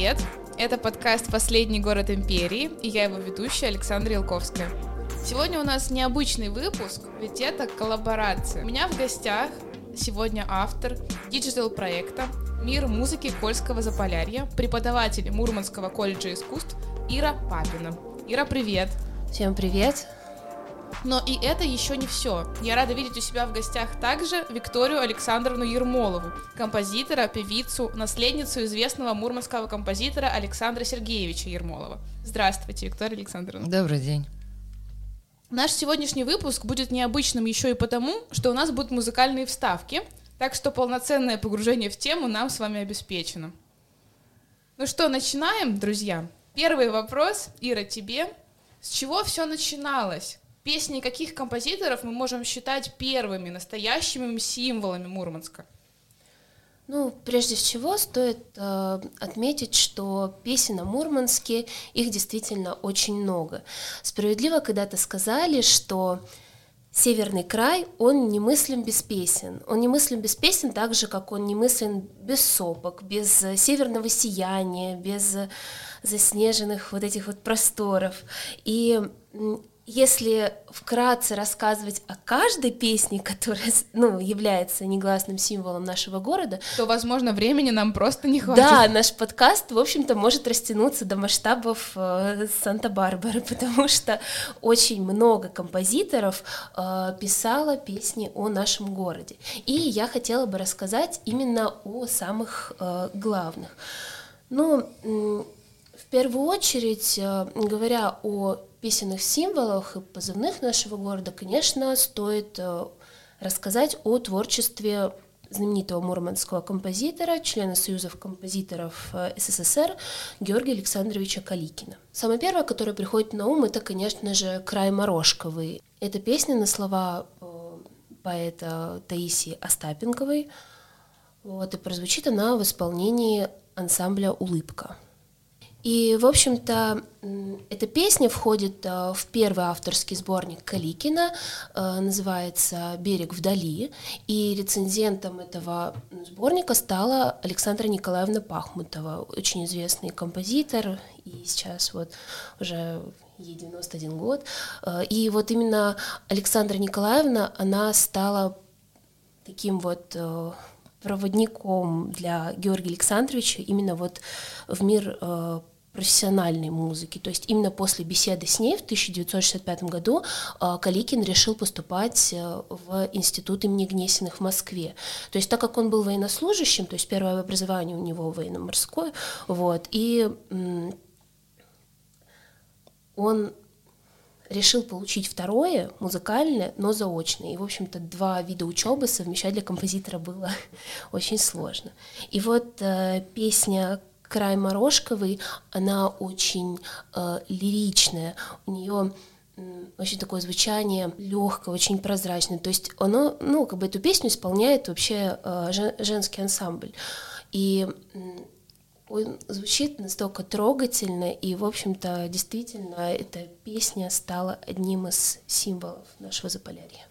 привет! Это подкаст «Последний город империи» и я его ведущая Александра Елковская. Сегодня у нас необычный выпуск, ведь это коллаборация. У меня в гостях сегодня автор digital-проекта «Мир музыки Кольского Заполярья», преподаватель Мурманского колледжа искусств Ира Папина. Ира, привет! Всем привет! Но и это еще не все. Я рада видеть у себя в гостях также Викторию Александровну Ермолову, композитора, певицу, наследницу известного мурманского композитора Александра Сергеевича Ермолова. Здравствуйте, Виктория Александровна. Добрый день. Наш сегодняшний выпуск будет необычным еще и потому, что у нас будут музыкальные вставки, так что полноценное погружение в тему нам с вами обеспечено. Ну что, начинаем, друзья? Первый вопрос, Ира, тебе. С чего все начиналось? Песни каких композиторов мы можем считать первыми настоящими символами Мурманска? Ну, прежде всего, стоит э, отметить, что песен на Мурманске, их действительно очень много. Справедливо когда-то сказали, что Северный край, он не мыслим без песен. Он не мыслим без песен так же, как он не мыслим без сопок, без э, северного сияния, без э, заснеженных вот этих вот просторов. И если вкратце рассказывать о каждой песне, которая ну, является негласным символом нашего города, то, возможно, времени нам просто не хватит. Да, наш подкаст, в общем-то, может растянуться до масштабов э, Санта-Барбары, потому что очень много композиторов э, писало песни о нашем городе. И я хотела бы рассказать именно о самых э, главных. Ну, в первую очередь, э, говоря о песенных символах и позывных нашего города, конечно, стоит э, рассказать о творчестве знаменитого мурманского композитора, члена Союзов композиторов э, СССР Георгия Александровича Каликина. Самое первое, которое приходит на ум, это, конечно же, «Край Морошковый». Это песня на слова э, поэта Таисии Остапенковой, вот, и прозвучит она в исполнении ансамбля «Улыбка». И, в общем-то, эта песня входит э, в первый авторский сборник Каликина, э, называется «Берег вдали», и рецензентом этого сборника стала Александра Николаевна Пахмутова, очень известный композитор, и сейчас вот уже ей 91 год. Э, и вот именно Александра Николаевна, она стала таким вот проводником для Георгия Александровича именно вот в мир профессиональной музыки. То есть именно после беседы с ней в 1965 году а, Каликин решил поступать э, в институт имени Гнесиных в Москве. То есть так как он был военнослужащим, то есть первое образование у него военно-морское, вот, и он решил получить второе, музыкальное, но заочное. И, в общем-то, два вида учебы совмещать для композитора было очень сложно. И вот э, песня край Морошковой, она очень э, лиричная, у нее очень такое звучание легкое, очень прозрачное. То есть оно, ну, как бы эту песню исполняет вообще э, женский ансамбль. И он звучит настолько трогательно, и, в общем-то, действительно, эта песня стала одним из символов нашего Заполярья.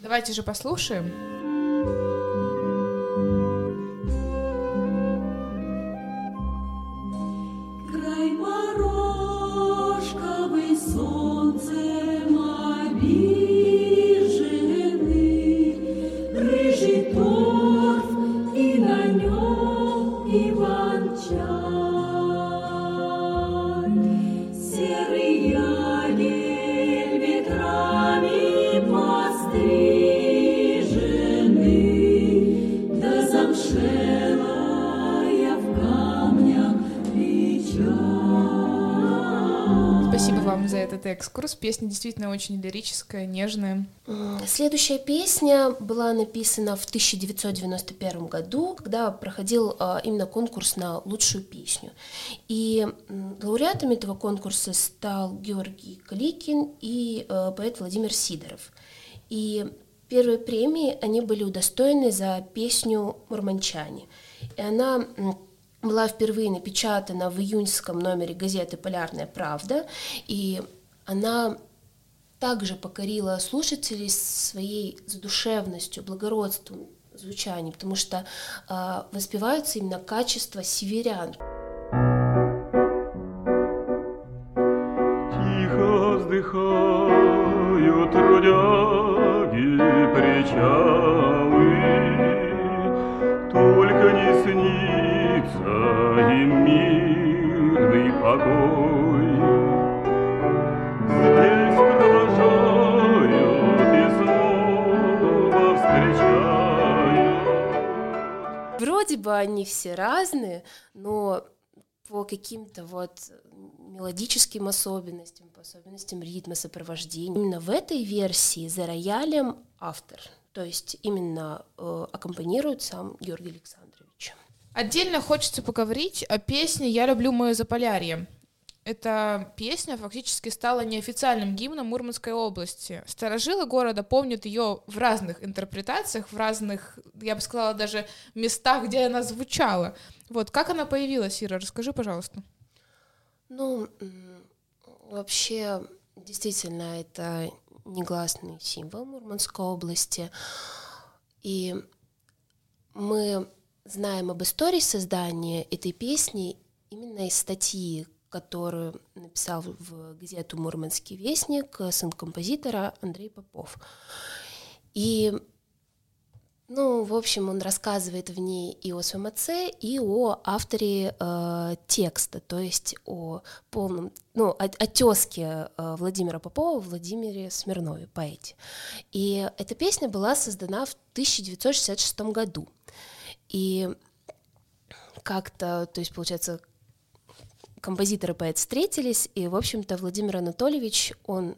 Давайте же послушаем. Этот экскурс. Песня действительно очень лирическая, нежная. Следующая песня была написана в 1991 году, когда проходил а, именно конкурс на лучшую песню. И лауреатами этого конкурса стал Георгий Каликин и а, поэт Владимир Сидоров. И первые премии они были удостоены за песню «Мурманчане». И она была впервые напечатана в июньском номере газеты «Полярная правда», и она также покорила слушателей своей задушевностью, благородством звучания, потому что э, воспеваются именно качества северян. Но по каким-то вот мелодическим особенностям, по особенностям ритма сопровождения. Именно в этой версии за роялем автор, то есть именно э, аккомпанирует сам Георгий Александрович. Отдельно хочется поговорить о песне «Я люблю мое Заполярье». Эта песня фактически стала неофициальным гимном Мурманской области. Старожилы города помнят ее в разных интерпретациях, в разных, я бы сказала, даже местах, где она звучала. Вот, как она появилась, Ира, расскажи, пожалуйста. Ну, вообще, действительно, это негласный символ Мурманской области. И мы знаем об истории создания этой песни именно из статьи, которую написал в газету «Мурманский вестник» сын композитора Андрей Попов. И, ну, в общем, он рассказывает в ней и о своем отце, и о авторе э, текста, то есть о полном, ну, о, о тезке э, Владимира Попова, Владимире Смирнове, поэте. И эта песня была создана в 1966 году. И как-то, то есть, получается, композитор и поэт встретились, и, в общем-то, Владимир Анатольевич, он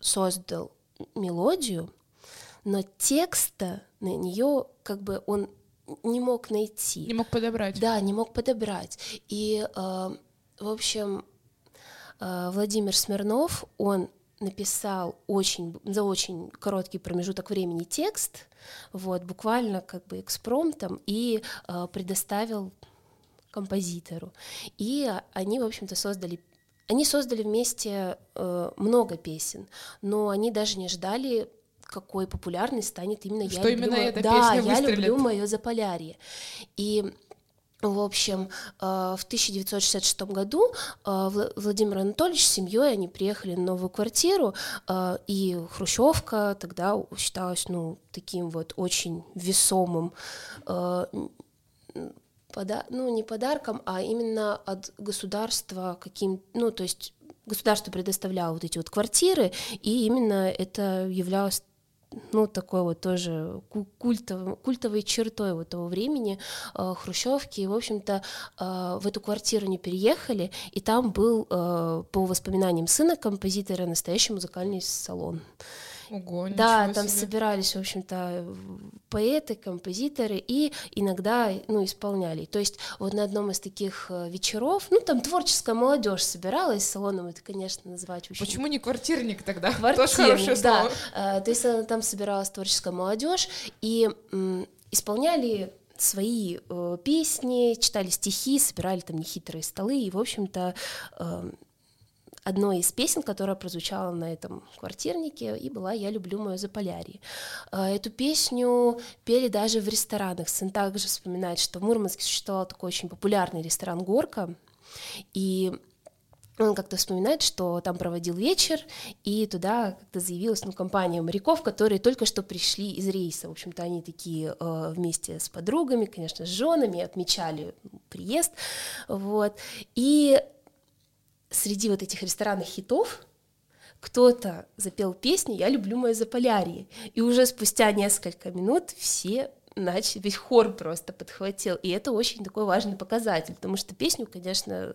создал мелодию, но текста на нее как бы он не мог найти. Не мог подобрать. Да, не мог подобрать. И, э, в общем, э, Владимир Смирнов, он написал очень, за очень короткий промежуток времени текст, вот, буквально как бы экспромтом, и э, предоставил композитору. И они, в общем-то, создали они создали вместе э, много песен, но они даже не ждали какой популярной станет именно Что я именно люблю, эта да, я выстрелит. люблю мое Заполярье. И в общем, э, в 1966 году э, Владимир Анатольевич с семьей они приехали на новую квартиру, э, и Хрущевка тогда считалась ну, таким вот очень весомым пода ну, не подарком, а именно от государства каким, ну, то есть государство предоставляло вот эти вот квартиры, и именно это являлось ну, такой вот тоже культов, культовой чертой вот того времени э, Хрущевки. И, в общем-то, э, в эту квартиру не переехали, и там был, э, по воспоминаниям сына композитора, настоящий музыкальный салон. Ого, да, там себе. собирались, в общем-то, поэты, композиторы и иногда, ну, исполняли. То есть вот на одном из таких э, вечеров, ну, там творческая молодежь собиралась, салоном это, конечно, назвать очень... Почему не квартирник тогда? Квартирник, да. Слово. То есть э, там собиралась творческая молодежь и исполняли свои э, песни, читали стихи, собирали там нехитрые столы, и, в общем-то, э, одной из песен, которая прозвучала на этом квартирнике, и была «Я люблю мое Заполярье». А, эту песню пели даже в ресторанах. Сын также вспоминает, что в Мурманске существовал такой очень популярный ресторан «Горка», и он как-то вспоминает, что там проводил вечер, и туда как-то заявилась ну, компания моряков, которые только что пришли из рейса. В общем-то, они такие э, вместе с подругами, конечно, с женами отмечали приезд. Вот. И среди вот этих ресторанных хитов кто-то запел песню «Я люблю мое Заполярье», и уже спустя несколько минут все начали, весь хор просто подхватил, и это очень такой важный показатель, потому что песню, конечно,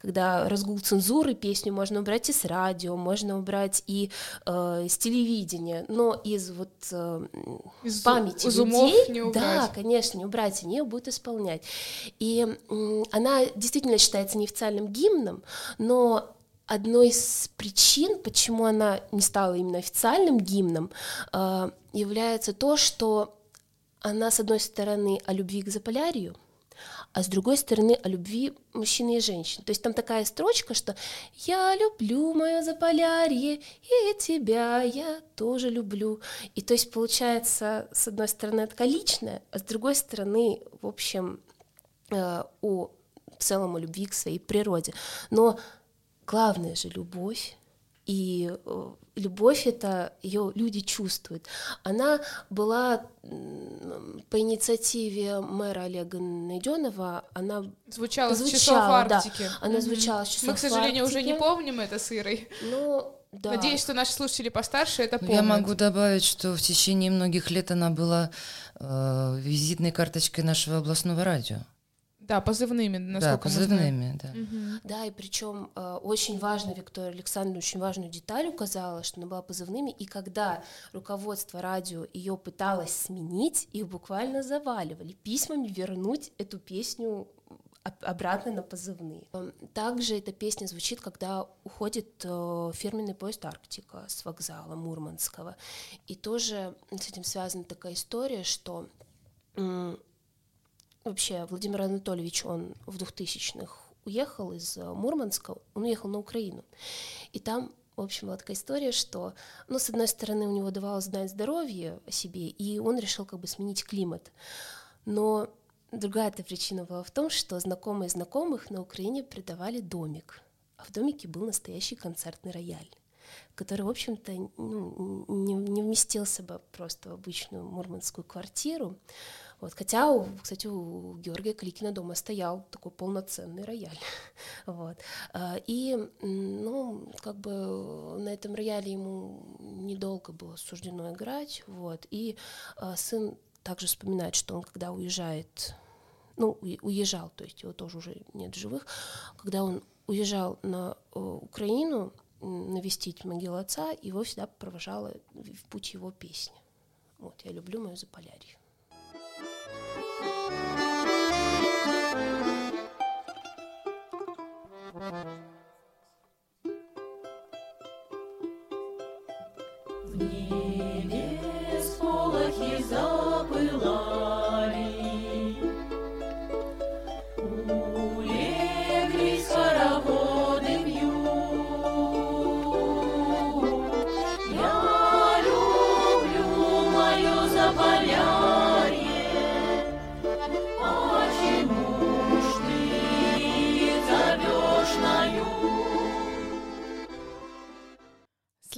когда разгул цензуры, песню можно убрать и с радио, можно убрать и э, с телевидения, но из вот э, из памяти из людей, не убрать. да, конечно, не убрать, они ее будут исполнять. И э, она действительно считается неофициальным гимном, но одной из причин, почему она не стала именно официальным гимном, э, является то, что она, с одной стороны, о любви к Заполярью, а с другой стороны о любви мужчины и женщин. То есть там такая строчка, что «Я люблю мое Заполярье, и тебя я тоже люблю». И то есть получается, с одной стороны, это личное, а с другой стороны, в общем, э, о в целом о любви к своей природе. Но главное же любовь, и э, любовь это ее люди чувствуют. Она была по инициативе мэра Олега Найденова, она звучала, звучала часов Арктики. Да, она звучала с часов Мы, к сожалению, Арктики. уже не помним это с Ирой. Ну, да. Надеюсь, что наши слушатели постарше это помнят. Я могу добавить, что в течение многих лет она была э, визитной карточкой нашего областного радио. Да, позывными, насколько Да, позывными, мы да. знаем. Да, и причем э, очень важно, Виктория Александровна очень важную деталь указала, что она была позывными, и когда руководство радио ее пыталось сменить, их буквально заваливали письмами вернуть эту песню об- обратно на позывные. Эм, Также эта песня звучит, когда уходит э, фирменный поезд Арктика с вокзала Мурманского. И тоже с этим связана такая история, что вообще Владимир Анатольевич, он в 2000-х уехал из э, Мурманска, он уехал на Украину. И там, в общем, была такая история, что, ну, с одной стороны, у него давалось знать здоровье о себе, и он решил как бы сменить климат. Но другая эта причина была в том, что знакомые знакомых на Украине придавали домик, а в домике был настоящий концертный рояль который, в общем-то, ну, не, не вместился бы просто в обычную мурманскую квартиру. Вот. Хотя, кстати, у Георгия Каликина дома стоял такой полноценный рояль. Вот. А, И, ну, как бы на этом рояле ему недолго было суждено играть. Вот. И а, сын также вспоминает, что он, когда уезжает ну, уе- уезжал, то есть его тоже уже нет живых, когда он уезжал на э, Украину навестить могилу отца, его всегда провожала в путь его песня. Вот, я люблю мою Заполярье.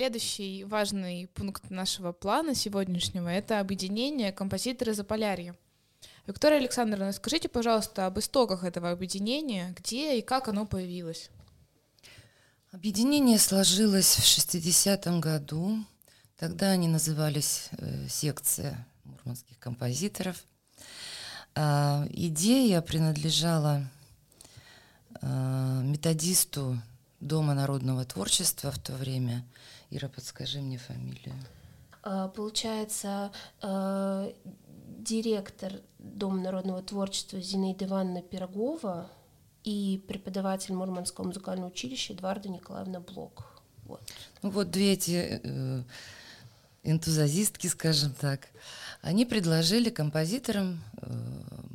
Следующий важный пункт нашего плана сегодняшнего — это объединение композиторы Заполярья. Виктория Александровна, скажите, пожалуйста, об истоках этого объединения, где и как оно появилось? Объединение сложилось в 60-м году. Тогда они назывались э, секция мурманских композиторов. А, идея принадлежала э, методисту Дома народного творчества в то время. Ира, подскажи мне фамилию. А, Получается, э, директор Дома народного творчества Зинаида Ивановна Пирогова и преподаватель Мурманского музыкального училища Эдварда Николаевна Блок. Вот. Ну вот две эти э, энтузиастки, скажем так, они предложили композиторам э,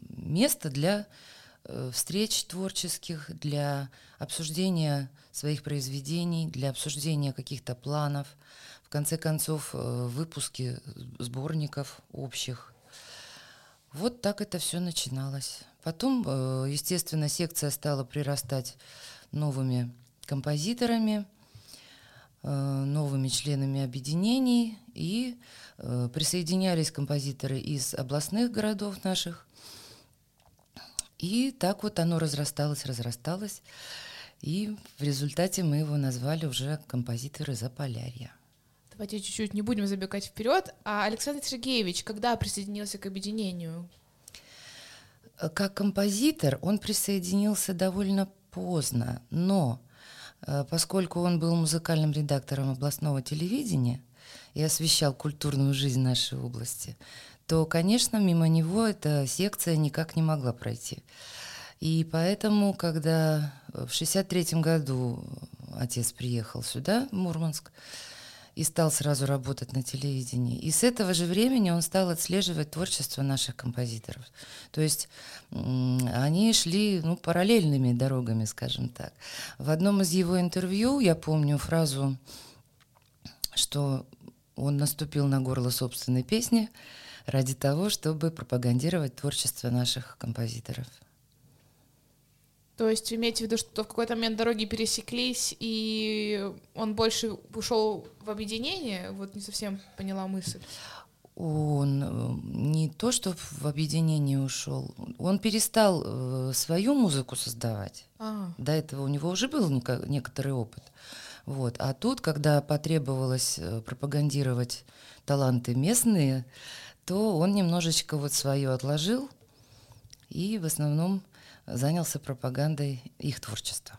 место для встреч творческих, для обсуждения своих произведений, для обсуждения каких-то планов, в конце концов, э, выпуски сборников общих. Вот так это все начиналось. Потом, э, естественно, секция стала прирастать новыми композиторами, э, новыми членами объединений, и э, присоединялись композиторы из областных городов наших. И так вот оно разрасталось, разрасталось, и в результате мы его назвали уже композиторы Заполярья. Давайте чуть-чуть не будем забегать вперед. А Александр Сергеевич, когда присоединился к объединению? Э, Как композитор он присоединился довольно поздно, но э, поскольку он был музыкальным редактором областного телевидения и освещал культурную жизнь нашей области, то, конечно, мимо него эта секция никак не могла пройти. И поэтому, когда в 63 году отец приехал сюда, в Мурманск, и стал сразу работать на телевидении. И с этого же времени он стал отслеживать творчество наших композиторов. То есть они шли ну, параллельными дорогами, скажем так. В одном из его интервью я помню фразу, что он наступил на горло собственной песни ради того, чтобы пропагандировать творчество наших композиторов. То есть вы имеете в виду, что в какой-то момент дороги пересеклись, и он больше ушел в объединение? Вот не совсем поняла мысль. Он э, не то, что в объединение ушел, он перестал э, свою музыку создавать. А, До этого у него уже был некоторый опыт. Вот. А тут, когда потребовалось э, пропагандировать таланты местные, то он немножечко вот свое отложил и в основном занялся пропагандой их творчества.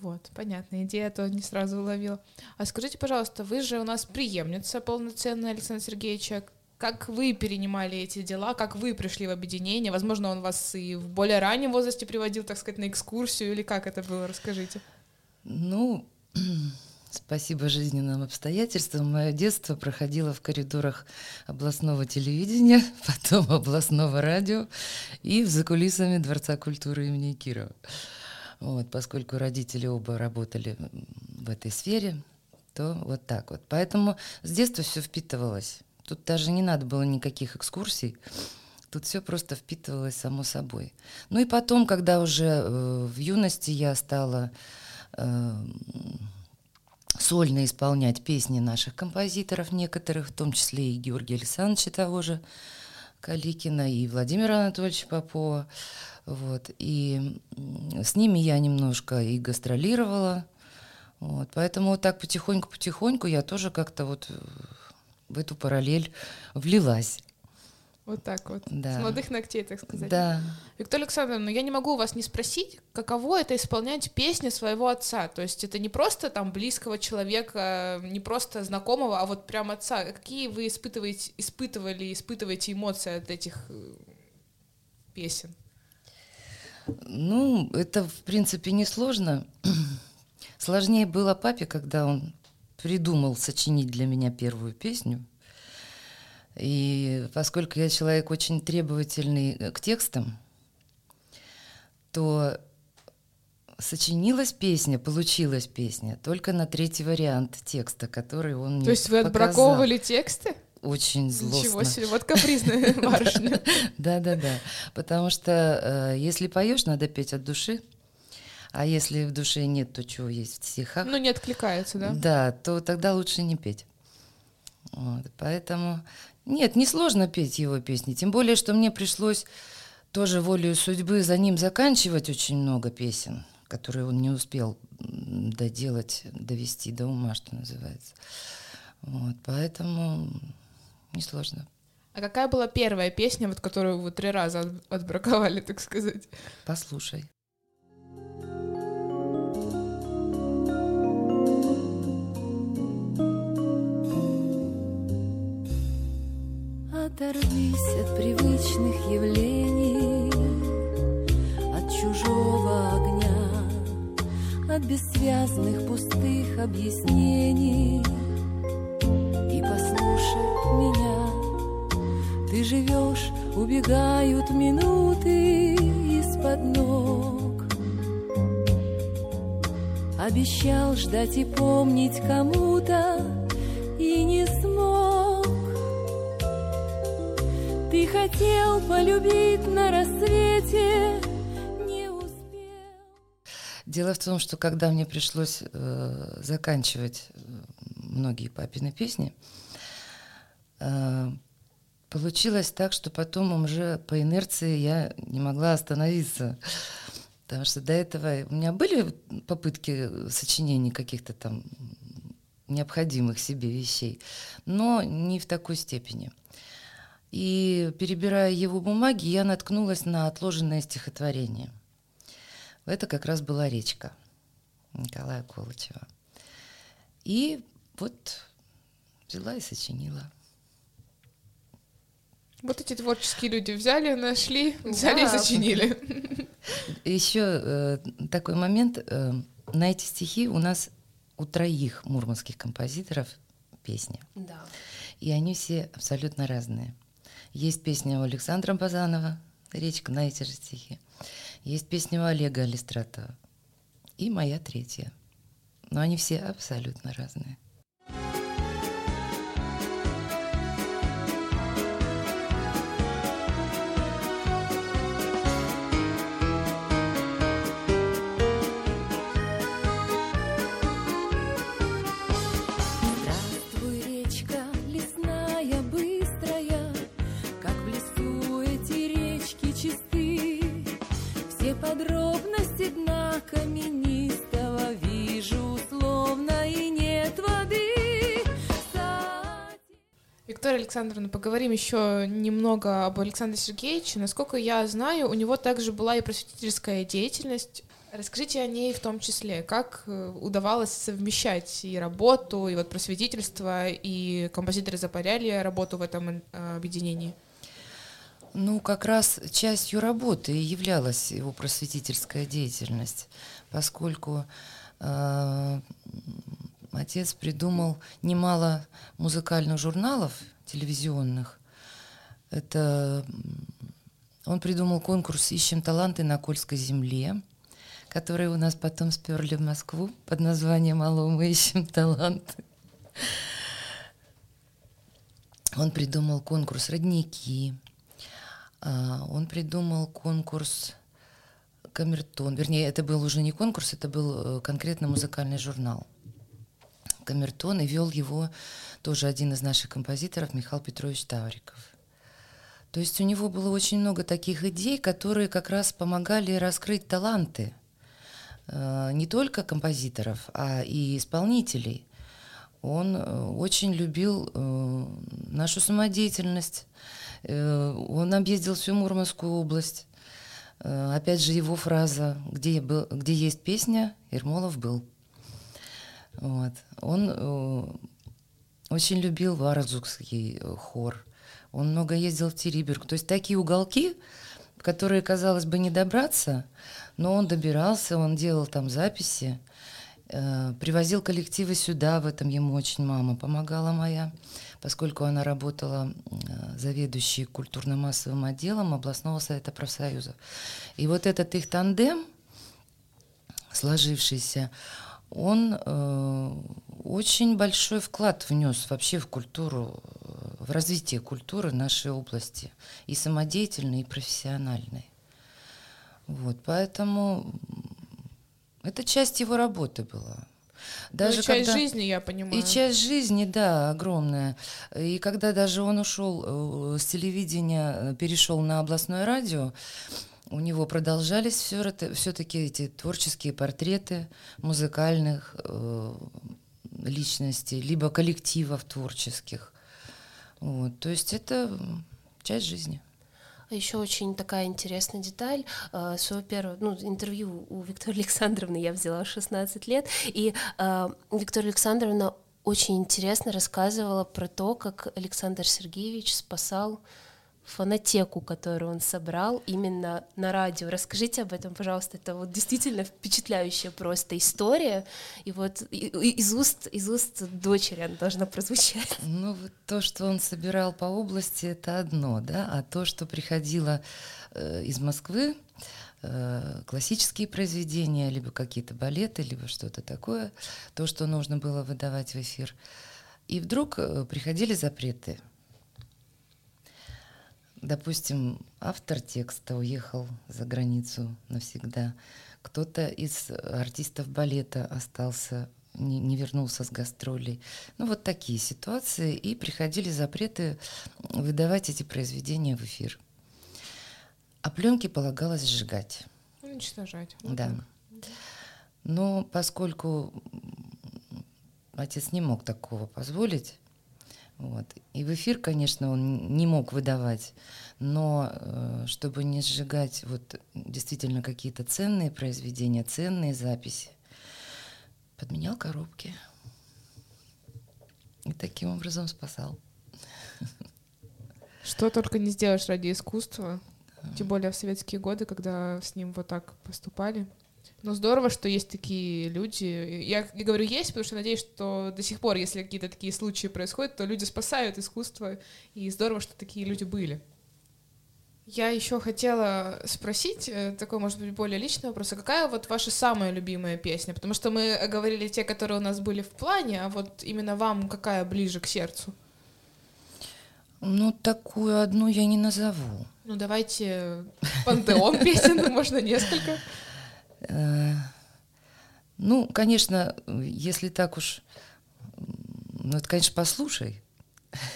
Вот, понятно, идея то не сразу уловила. А скажите, пожалуйста, вы же у нас преемница полноценная Александра Сергеевича. Как вы перенимали эти дела, как вы пришли в объединение? Возможно, он вас и в более раннем возрасте приводил, так сказать, на экскурсию, или как это было? Расскажите. Ну, спасибо жизненным обстоятельствам. Мое детство проходило в коридорах областного телевидения, потом областного радио и за кулисами Дворца культуры имени Кирова. Вот, поскольку родители оба работали в этой сфере, то вот так вот. Поэтому с детства все впитывалось. Тут даже не надо было никаких экскурсий. Тут все просто впитывалось само собой. Ну и потом, когда уже э, в юности я стала э, сольно исполнять песни наших композиторов некоторых, в том числе и Георгия Александровича того же Каликина, и Владимира Анатольевича Попова. Вот. И с ними я немножко и гастролировала. Вот. Поэтому вот так потихоньку-потихоньку я тоже как-то вот в эту параллель влилась. Вот так вот. Да. С молодых ногтей, так сказать. Да. Виктория Александровна, я не могу вас не спросить, каково это исполнять песни своего отца. То есть это не просто там близкого человека, не просто знакомого, а вот прям отца. Какие вы испытываете, испытывали, испытываете эмоции от этих э, песен? Ну, это, в принципе, несложно. Сложнее было папе, когда он придумал сочинить для меня первую песню. И поскольку я человек очень требовательный э, к текстам, то сочинилась песня, получилась песня только на третий вариант текста, который он мне То есть вы показал. отбраковывали тексты? Очень злостно. Ничего себе, вот капризная барышня. Да, да, да. Потому что э, если поешь, надо петь от души. А если в душе нет, то чего есть в стихах? Ну, не откликается, да? Да, то тогда лучше не петь. Вот, поэтому нет, несложно петь его песни. Тем более, что мне пришлось тоже волею судьбы за ним заканчивать очень много песен, которые он не успел доделать, довести до ума, что называется. Вот, поэтому несложно. А какая была первая песня, вот которую вы три раза от- отбраковали, так сказать? Послушай. Оторвись от привычных явлений, от чужого огня, от бессвязных пустых объяснений и послушай меня. Ты живешь, убегают минуты из-под ног. Обещал ждать и помнить кому-то хотел полюбить на рассвете, не успел. Дело в том, что когда мне пришлось э, заканчивать э, многие папины песни, э, получилось так, что потом уже по инерции я не могла остановиться. Потому что до этого у меня были попытки сочинений каких-то там необходимых себе вещей, но не в такой степени. И перебирая его бумаги, я наткнулась на отложенное стихотворение. Это как раз была речка Николая Колычева. И вот взяла и сочинила. Вот эти творческие люди взяли, нашли, взяли и Да. сочинили. Еще э, такой момент. э, на эти стихи у нас у троих мурманских композиторов песни. Да. И они все абсолютно разные. Есть песня у Александра Базанова «Речка» на эти же стихи. Есть песня у Олега Алистратова. И моя третья. Но они все абсолютно разные. Александровна, поговорим еще немного об Александре Сергеевиче. Насколько я знаю, у него также была и просветительская деятельность. Расскажите о ней в том числе. Как э, удавалось совмещать и работу, и вот просветительство, и композиторы Запорядья, работу в этом э, объединении? Ну, как раз частью работы и являлась его просветительская деятельность, поскольку э, отец придумал немало музыкальных журналов телевизионных. Это он придумал конкурс «Ищем таланты на Кольской земле», который у нас потом сперли в Москву под названием «Алло, мы ищем таланты». Он придумал конкурс «Родники», а, он придумал конкурс Камертон. Вернее, это был уже не конкурс, это был э, конкретно музыкальный журнал. Камертон, и вел его тоже один из наших композиторов, Михаил Петрович Тавриков. То есть у него было очень много таких идей, которые как раз помогали раскрыть таланты э, не только композиторов, а и исполнителей. Он э, очень любил э, нашу самодеятельность. Он объездил всю Мурманскую область. Опять же, его фраза «Где, был, где есть песня, Ермолов был». Вот. Он э, очень любил Варзукский э, хор. Он много ездил в Териберг. То есть такие уголки, в которые, казалось бы, не добраться, но он добирался, он делал там записи, э, привозил коллективы сюда, в этом ему очень мама помогала моя, поскольку она работала заведующей культурно-массовым отделом областного совета профсоюзов. И вот этот их тандем, сложившийся, он э, очень большой вклад внес вообще в культуру, э, в развитие культуры нашей области, и самодеятельной, и профессиональной. Вот, поэтому это часть его работы была. Даже Ну, часть когда- жизни, я понимаю. и часть жизни, да, огромная. И когда даже он ушел э, с телевидения, э, перешел на областное радио, у него продолжались все-таки эти творческие портреты музыкальных э, личностей, либо коллективов творческих. Вот, то есть это часть жизни. А еще очень такая интересная деталь. Э, Свое первое ну, интервью у Виктории Александровны я взяла в 16 лет, и э, Виктория Александровна очень интересно рассказывала про то, как Александр Сергеевич спасал фонотеку, которую он собрал именно на радио. Расскажите об этом, пожалуйста. Это вот действительно впечатляющая просто история. И вот из уст, из уст дочери она должна прозвучать. Ну, вот то, что он собирал по области, это одно, да, а то, что приходило э, из Москвы, э, классические произведения, либо какие-то балеты, либо что-то такое, то, что нужно было выдавать в эфир. И вдруг э, приходили запреты. Допустим, автор текста уехал за границу навсегда. Кто-то из артистов балета остался, не, не вернулся с гастролей. Ну, вот такие ситуации. И приходили запреты выдавать эти произведения в эфир. А пленки полагалось сжигать. Уничтожать. Вот Да. так. Но поскольку отец не мог такого позволить, вот, и в эфир, конечно, он не мог выдавать, но э, чтобы не сжигать вот действительно какие-то ценные произведения, ценные записи, подменял коробки. И таким образом спасал. Что только не сделаешь ради искусства. Тем более в советские годы, когда с ним вот так поступали. Но здорово, что есть такие люди. Я, я говорю есть, потому что надеюсь, что до сих пор, если какие-то такие случаи происходят, то люди спасают искусство. И здорово, что такие люди были. Я еще хотела спросить, э, такой, может быть, более личный вопрос, а какая вот ваша самая любимая песня? Потому что мы говорили те, которые у нас были в плане, а вот именно вам какая ближе к сердцу? Ну, такую одну я не назову. Ну, давайте пантеон песен, можно несколько. Э, Ну, конечно, если так уж, ну, это, конечно, послушай.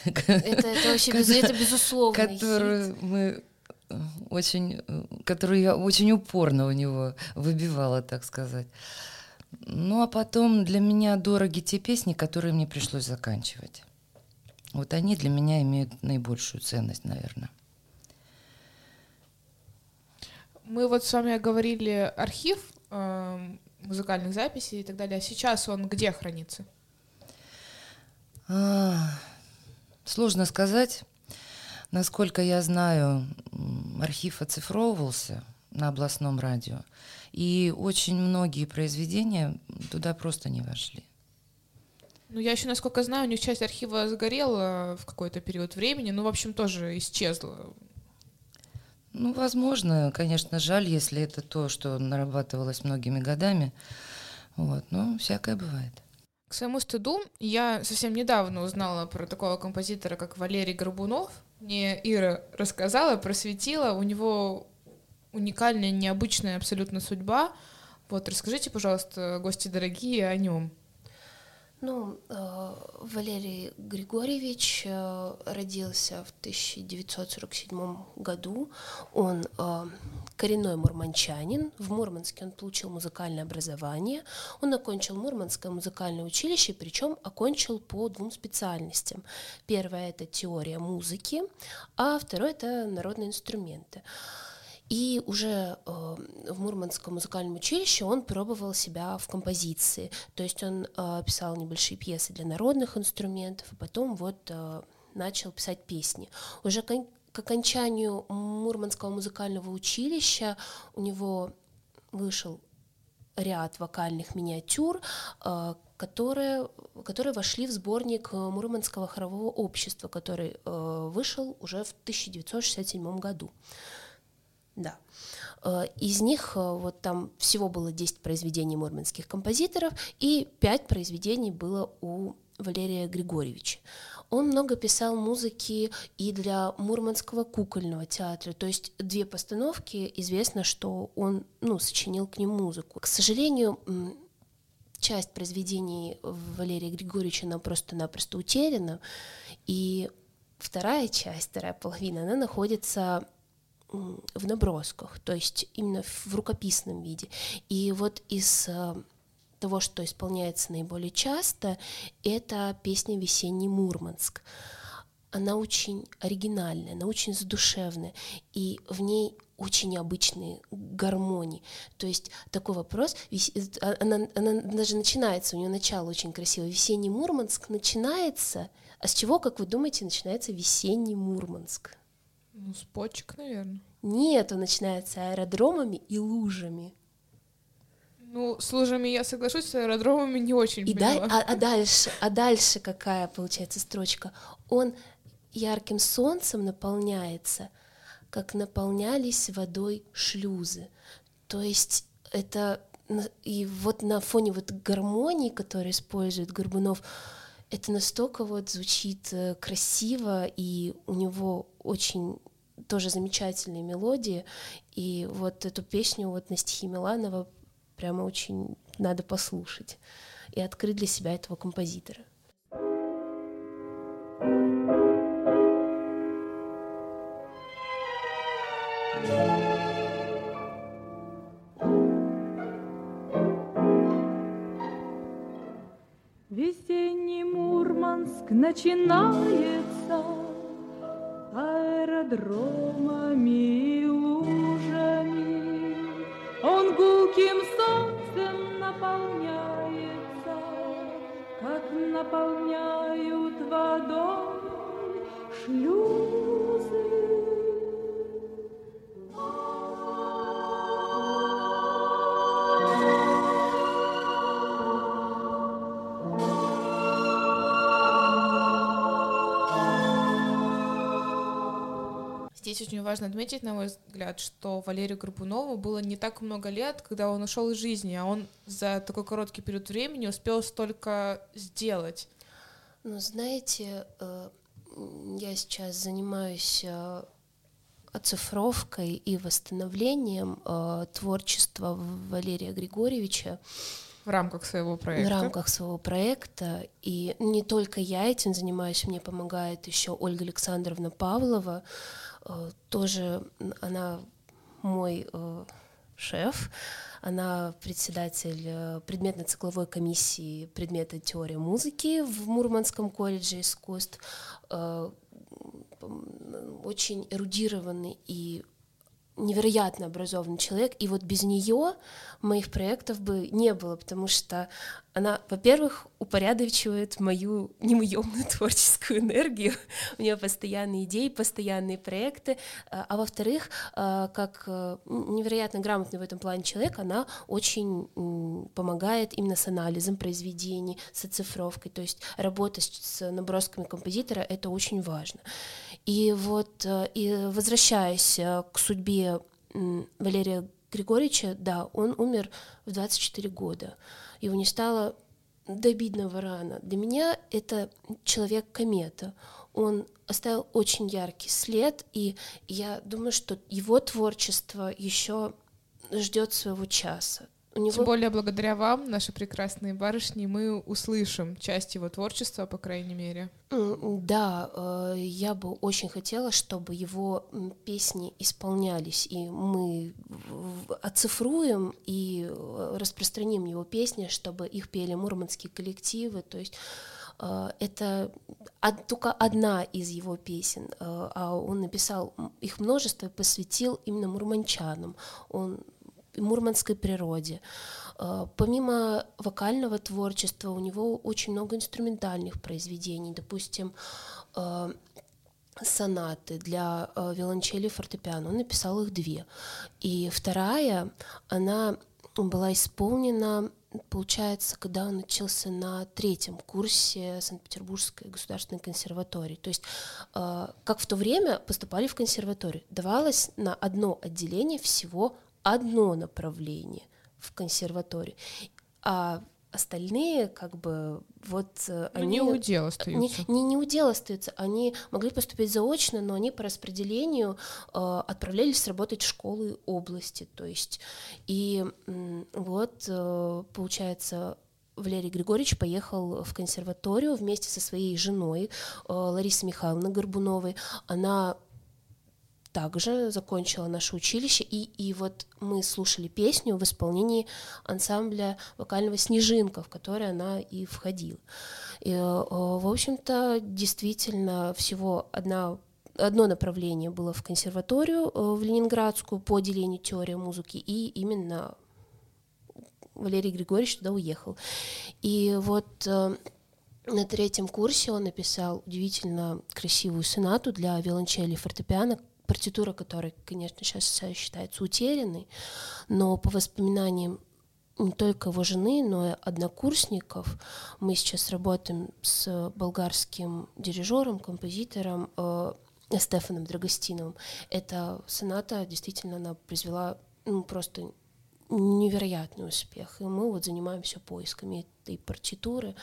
Это, это вообще без- это безусловно. которую мы э, очень, э, которую я очень упорно у него выбивала, так сказать. Ну а потом для меня дороги те песни, которые мне пришлось заканчивать. Вот они для меня имеют наибольшую ценность, наверное. Мы вот с вами говорили архив эм, музыкальных записей и так далее. А сейчас он где хранится? А, Сложно сказать. Насколько я знаю, архив оцифровывался на областном радио, и очень многие произведения туда просто не вошли. Ну, я еще, насколько знаю, у них часть архива сгорела в какой-то период времени, ну, в общем, тоже исчезла. Ну, возможно, конечно, жаль, если это то, что нарабатывалось многими годами. Вот, но всякое бывает. К своему стыду, я совсем недавно узнала про такого композитора, как Валерий Горбунов. Мне Ира рассказала, просветила. У него уникальная, необычная абсолютно судьба. Вот, расскажите, пожалуйста, гости дорогие, о нем. Ну, э, Валерий Григорьевич э, родился в 1947 году. Он э, коренной мурманчанин. В Мурманске он получил музыкальное образование. Он окончил Мурманское музыкальное училище, причем окончил по двум специальностям. Первая это теория музыки, а второе это народные инструменты. И уже э, в Мурманском музыкальном училище он пробовал себя в композиции. То есть он э, писал небольшие пьесы для народных инструментов, а потом вот э, начал писать песни. Уже кон- к окончанию Мурманского музыкального училища у него вышел ряд вокальных миниатюр, э, которые, которые вошли в сборник Мурманского хорового общества, который э, вышел уже в 1967 году. Да. Э, Из них э, вот там всего было 10 произведений мурманских композиторов, и 5 произведений было у Валерия Григорьевича. Он много писал музыки и для Мурманского кукольного театра, то есть две постановки, известно, что он ну, сочинил к ним музыку. К сожалению, часть произведений Валерия Григорьевича нам просто-напросто утеряна, и вторая часть, вторая половина, она находится в набросках, то есть именно в рукописном виде. И вот из э, того, что исполняется наиболее часто, это песня «Весенний Мурманск». Она очень оригинальная, она очень задушевная, и в ней очень необычные гармонии. То есть такой вопрос, э, а- она, она даже начинается, у нее начало очень красивое. Весенний Мурманск начинается, а с чего, как вы думаете, начинается весенний Мурманск? Ну, с почек, наверное. Нет, он начинается аэродромами и лужами. Ну, с лужами я соглашусь, с аэродромами не очень И да- поняла. а, а дальше, а дальше какая получается строчка? Он ярким солнцем наполняется, как наполнялись водой шлюзы. То есть это и вот на фоне вот гармонии, которую использует Горбунов, это настолько вот звучит э, красиво, и у него очень тоже замечательные мелодии. И вот эту песню вот на стихи Миланова прямо очень надо послушать и открыть для себя этого композитора. Весенний Мурманск начинается аэродромами и лужами. Он гулким солнцем наполняется, как наполняют водой шлюзы. Здесь очень важно отметить, на мой взгляд, что Валерию Горбунову было не так много лет, когда он ушел из жизни, а он за такой короткий период времени успел столько сделать. Ну, знаете, э, я сейчас занимаюсь э, оцифровкой и восстановлением э, творчества Валерия Григорьевича В рамках своего проекта. в рамках своего проекта. И не только я этим занимаюсь, мне помогает еще Ольга Александровна Павлова. Э, Тоже она мой, э, шеф. Она председатель э, предметно-цикловой комиссии предмета теории музыки в Мурманском колледже искусств. Очень эрудированный и невероятно образованный человек, и вот без нее моих проектов бы не было, потому что она, во-первых, упорядочивает мою неуемную творческую энергию, у нее постоянные идеи, постоянные проекты, а а во-вторых, а, как э, невероятно грамотный в этом плане человек, она очень помогает именно с анализом произведений, с оцифровкой, то есть работа с набросками композитора — это очень важно. И вот, э, и возвращаясь э, к судьбе Валерия Григорьевича, да, он умер в 24 года. Его не стало до обидного рано. Для меня это человек-комета. Он оставил очень яркий след, и я думаю, что его творчество еще ждет своего часа. У него Тем более благодаря вам, наши прекрасные барышни, мы услышим часть его творчества, по крайней мере. Да, э, я бы очень хотела, чтобы его песни исполнялись, и мы оцифруем и э, распространим его песни, чтобы их пели мурманские коллективы. То есть э, это только одна из его песен, а он написал их множество и посвятил именно мурманчанам. Он мурманской природе. Э, Помимо вокального творчества у него очень много инструментальных произведений, допустим, э, сонаты для э, виолончели и фортепиано. Он написал их две. И вторая, она была исполнена, получается, когда он учился на третьем курсе Санкт-Петербургской государственной консерватории. То есть, как в то время поступали в консерваторию, давалось на одно отделение всего одно направление в консерватории, а остальные как бы вот э, Ну, они не удел не, остаются. не, не удел остаются, они могли поступить заочно, но они по распределению э, отправлялись работать в школы области, то есть и м, вот э, получается Валерий Григорьевич поехал в консерваторию вместе со своей женой э, Ларисой Михайловной Горбуновой. Она также закончила наше училище, и, и вот мы слушали песню в исполнении ансамбля вокального «Снежинка», в который она и входила. И, э, в общем-то, действительно, всего одна одно направление было в консерваторию, э, в Ленинградскую по отделению теории музыки, и именно Валерий Григорьевич туда уехал. И вот э, на третьем курсе он написал удивительно красивую сонату для виолончели и фортепиано, партитура которой, конечно, сейчас считается утерянной, но по воспоминаниям не только его жены, но и однокурсников. Мы сейчас работаем с болгарским дирижером, композитором э, Стефаном Драгостиновым. Эта соната действительно она произвела ну, просто невероятный успех. И мы вот занимаемся поисками этой партитуры.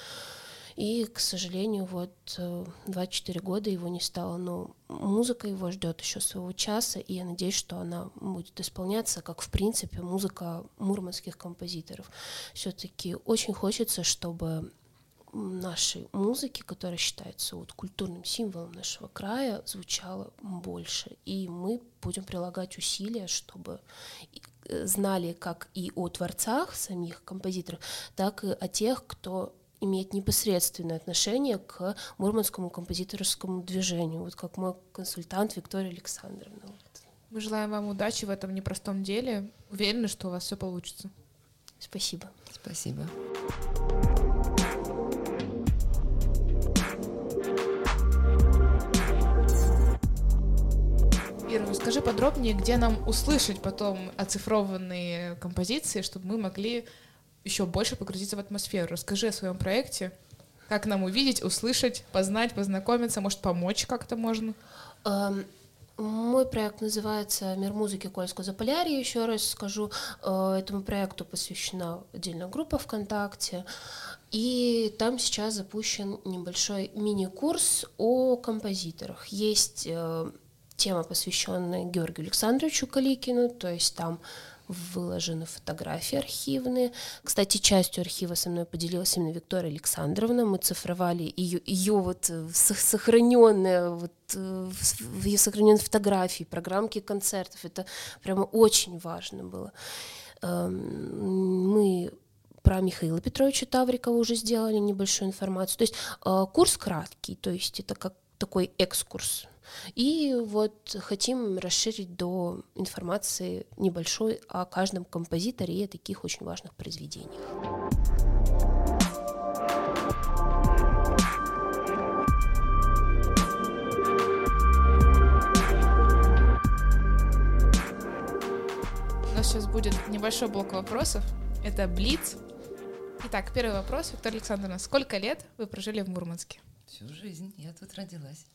И, к сожалению, вот э, 24 года его не стало, но музыка его ждет еще своего часа, и я надеюсь, что она будет исполняться, как в принципе музыка мурманских композиторов. Все-таки очень хочется, чтобы нашей музыки, которая считается вот культурным символом нашего края, звучало больше. И мы будем прилагать усилия, чтобы э, знали как и о творцах самих композиторов, так и о тех, кто имеет непосредственное отношение к мурманскому композиторскому движению, вот как мой консультант Виктория Александровна. Мы желаем вам удачи в этом непростом деле. Уверены, что у вас все получится. Спасибо. Спасибо. Ира, расскажи подробнее, где нам услышать потом оцифрованные композиции, чтобы мы могли еще больше погрузиться в атмосферу. Расскажи о своем проекте, как нам увидеть, услышать, познать, познакомиться, может, помочь как-то можно. Эм, Мой проект называется «Мир музыки Кольского Заполярья». Еще раз скажу, э, этому проекту посвящена отдельная группа ВКонтакте. И там сейчас запущен небольшой мини-курс о композиторах. Есть э, тема, посвященная Георгию Александровичу Каликину, то есть там выложены фотографии архивные. Кстати, частью архива со мной поделилась именно Виктория Александровна. Мы цифровали ее, ее вот э, сохраненные, вот, э, ее сохраненные фотографии, программки концертов. Это прямо очень важно было. Эм, Мы про Михаила Петровича Таврикова уже сделали небольшую информацию. То есть э, курс краткий, то есть это как такой экскурс. И вот хотим расширить до информации небольшой о каждом композиторе и о таких очень важных произведениях. У нас сейчас будет небольшой блок вопросов. Это Блиц. Итак, первый вопрос. Виктория Александровна, сколько лет вы прожили в Мурманске? Всю жизнь я тут родилась.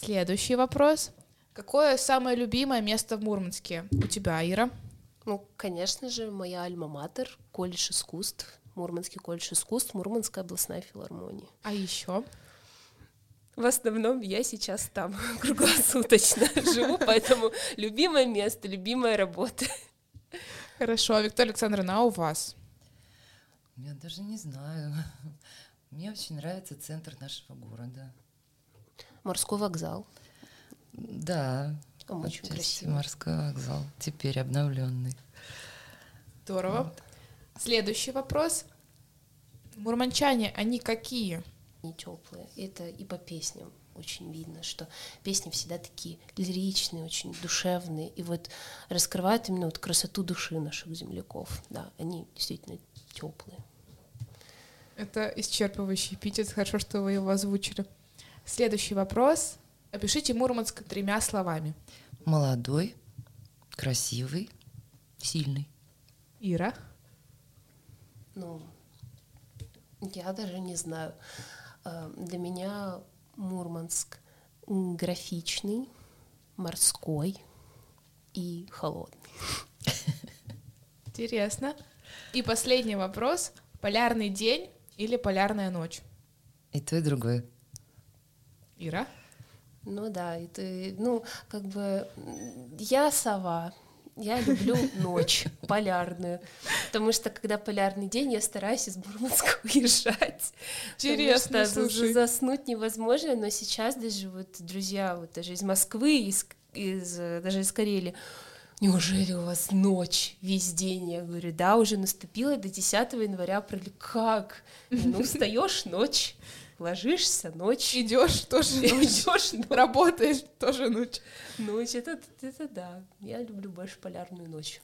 Следующий вопрос. Какое самое любимое место в Мурманске у тебя, Ира? Ну, конечно же, моя альма-матер, колледж искусств, Мурманский колледж искусств, Мурманская областная филармония. А еще? В основном я сейчас там круглосуточно живу, поэтому любимое место, любимая работа. Хорошо, Виктория Александровна, а у вас? Я даже не знаю. Мне очень нравится центр нашего города. Морской вокзал. Да, Там очень красиво. морской вокзал, теперь обновленный. Здорово. Следующий вопрос. Мурманчане, они какие? не теплые. Это и по песням очень видно, что песни всегда такие лиричные, очень душевные, и вот раскрывают именно вот красоту души наших земляков. Да, они действительно теплые. Это исчерпывающий эпитет. Хорошо, что вы его озвучили. Следующий вопрос. Опишите Мурманск тремя словами. Молодой, красивый, сильный. Ира. Ну, я даже не знаю. Э, Для меня Мурманск графичный, морской и холодный. Интересно. И последний вопрос. Полярный день или полярная ночь? И то, и другое. Ира. Ну да, это, ну, как бы я сова. Я люблю ночь полярную, потому что когда полярный день, я стараюсь из Мурманска уезжать. Интересно, потому что заснуть невозможно, но сейчас даже вот друзья вот даже из Москвы, из, из, даже из Карелии, Неужели у вас ночь весь день? Я говорю, да, уже наступило до 10 января. Пролили, как? Ну, встаешь ночь, ложишься ночь, Идешь тоже ночь. идешь ночь. Работаешь тоже ночь. Ночь, это, это да. Я люблю больше полярную ночь.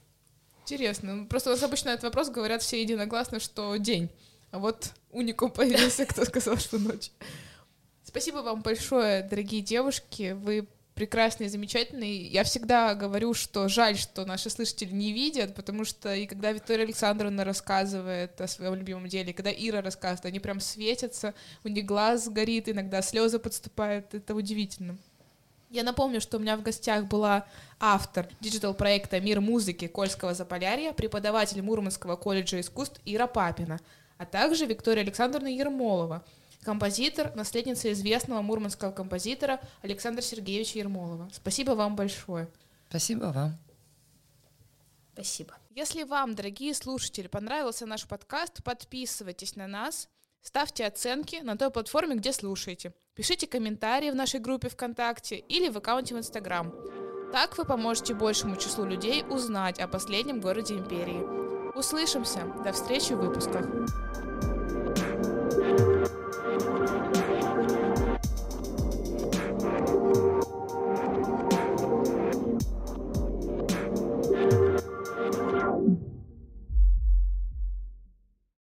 Интересно. Ну, Просто у нас обычно этот вопрос говорят все единогласно, что день. А вот уникум появился, кто сказал, что ночь. Спасибо вам большое, дорогие девушки. Вы прекрасные, замечательные. Я всегда говорю, что жаль, что наши слушатели не видят, потому что и когда Виктория Александровна рассказывает о своем любимом деле, и когда Ира рассказывает, они прям светятся, у них глаз горит, иногда слезы подступают. Это удивительно. Я напомню, что у меня в гостях была автор digital-проекта «Мир музыки» Кольского Заполярья, преподаватель Мурманского колледжа искусств Ира Папина, а также Виктория Александровна Ермолова, композитор, наследница известного мурманского композитора Александра Сергеевича Ермолова. Спасибо вам большое. Спасибо вам. Спасибо. Если вам, дорогие слушатели, понравился наш подкаст, подписывайтесь на нас, ставьте оценки на той платформе, где слушаете. Пишите комментарии в нашей группе ВКонтакте или в аккаунте в Инстаграм. Так вы поможете большему числу людей узнать о последнем городе империи. Услышимся. До встречи в выпусках. Thank you.